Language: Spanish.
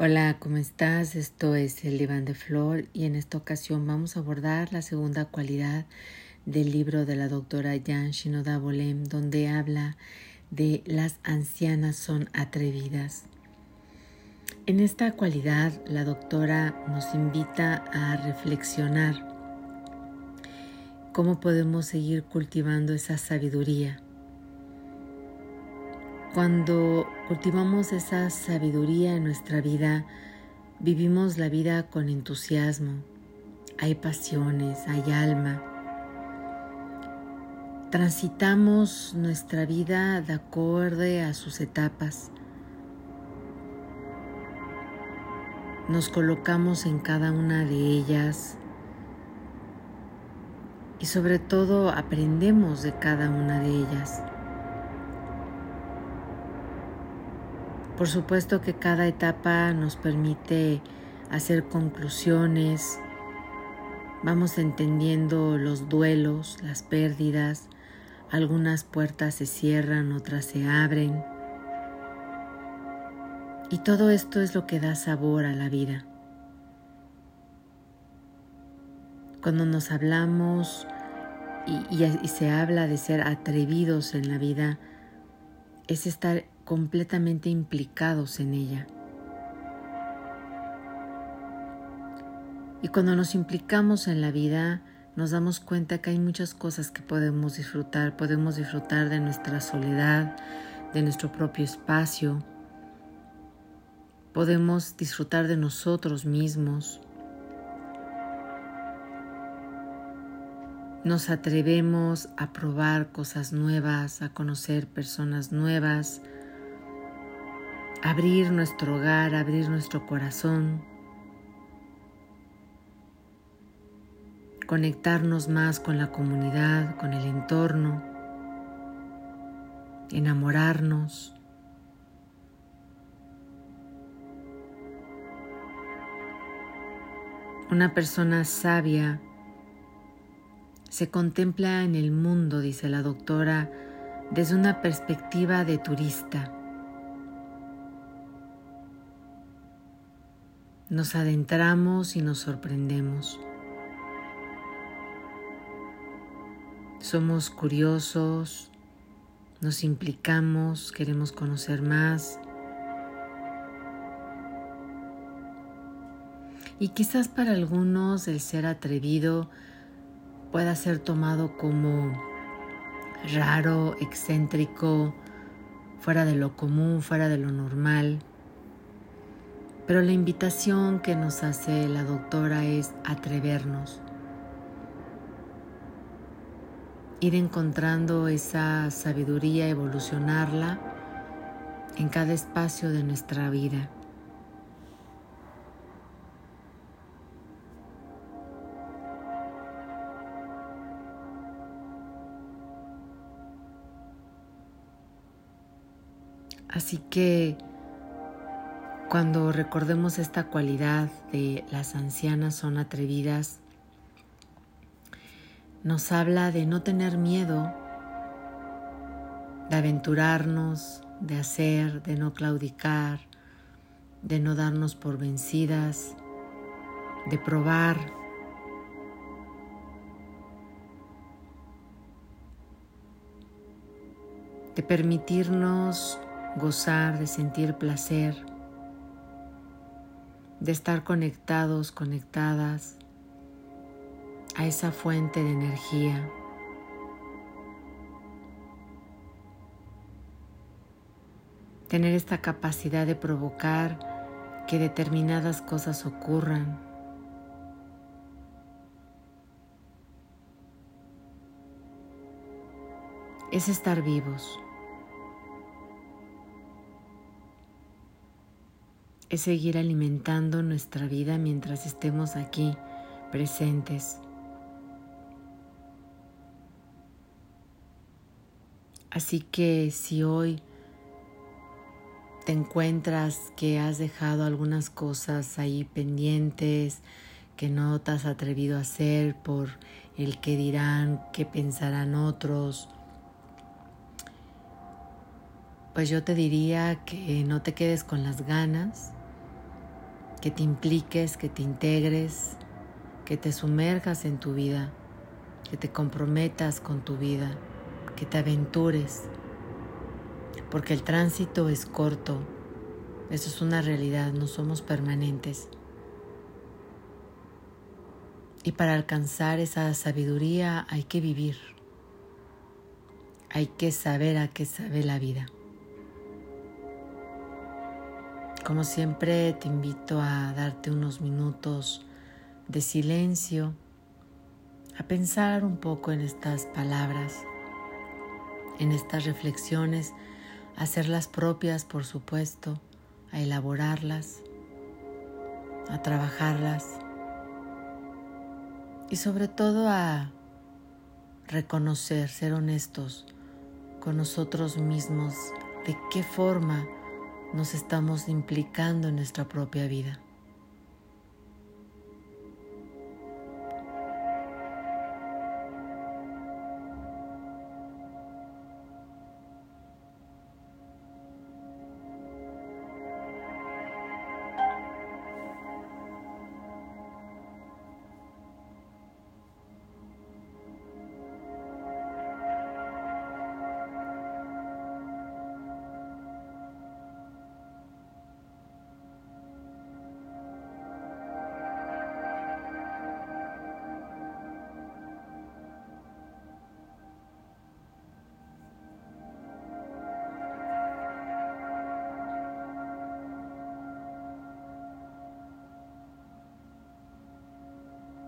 Hola, ¿cómo estás? Esto es el diván de flor y en esta ocasión vamos a abordar la segunda cualidad del libro de la doctora Jan Shinoda Bolem, donde habla de las ancianas son atrevidas. En esta cualidad, la doctora nos invita a reflexionar cómo podemos seguir cultivando esa sabiduría cuando cultivamos esa sabiduría en nuestra vida, vivimos la vida con entusiasmo, hay pasiones, hay alma. Transitamos nuestra vida de acorde a sus etapas. Nos colocamos en cada una de ellas y sobre todo aprendemos de cada una de ellas. Por supuesto que cada etapa nos permite hacer conclusiones, vamos entendiendo los duelos, las pérdidas, algunas puertas se cierran, otras se abren. Y todo esto es lo que da sabor a la vida. Cuando nos hablamos y, se habla de ser atrevidos en la vida, es estar completamente implicados en ella. Y cuando nos implicamos en la vida, nos damos cuenta que hay muchas cosas que podemos disfrutar. Podemos disfrutar de nuestra soledad, de nuestro propio espacio. Podemos disfrutar de nosotros mismos. Nos atrevemos a probar cosas nuevas, a conocer personas nuevas, abrir nuestro hogar, abrir nuestro corazón, conectarnos más con la comunidad, con el entorno, enamorarnos. Una persona sabia se contempla en el mundo, dice la doctora, desde una perspectiva de turista Nos adentramos y nos sorprendemos. Somos curiosos, nos implicamos, queremos conocer más. Y quizás para algunos el ser atrevido pueda ser tomado como raro, excéntrico, fuera de lo común, fuera de lo normal. Pero la invitación que nos hace la doctora es atrevernos, ir encontrando esa sabiduría, evolucionarla en cada espacio de nuestra vida. Así que cuando recordemos esta cualidad de las ancianas son atrevidas, nos habla de no tener miedo, de aventurarnos, de hacer, de no claudicar, de no darnos por vencidas, de probar. de permitirnos gozar, de sentir placer de estar conectados, conectadas a esa fuente de energía. Tener esta capacidad de provocar que determinadas cosas ocurran. Es estar vivos. Es seguir alimentando nuestra vida mientras estemos aquí presentes. Así que si hoy te encuentras que has dejado algunas cosas ahí pendientes, que no te has atrevido a hacer por el que dirán, que pensarán otros, pues yo te diría que no te quedes con las ganas, que te impliques, que te integres, que te sumerjas en tu vida, que te comprometas con tu vida, que te aventures, porque el tránsito es corto, eso es una realidad, no somos permanentes. Y para alcanzar esa sabiduría hay que vivir, hay que saber a qué sabe la vida. Como siempre te invito a darte unos minutos de silencio, a pensar un poco en estas palabras, en estas reflexiones, a hacerlas propias, por supuesto, a elaborarlas, a trabajarlas y sobre todo a reconocer, ser honestos con nosotros mismos de qué forma nos estamos implicando en nuestra propia vida.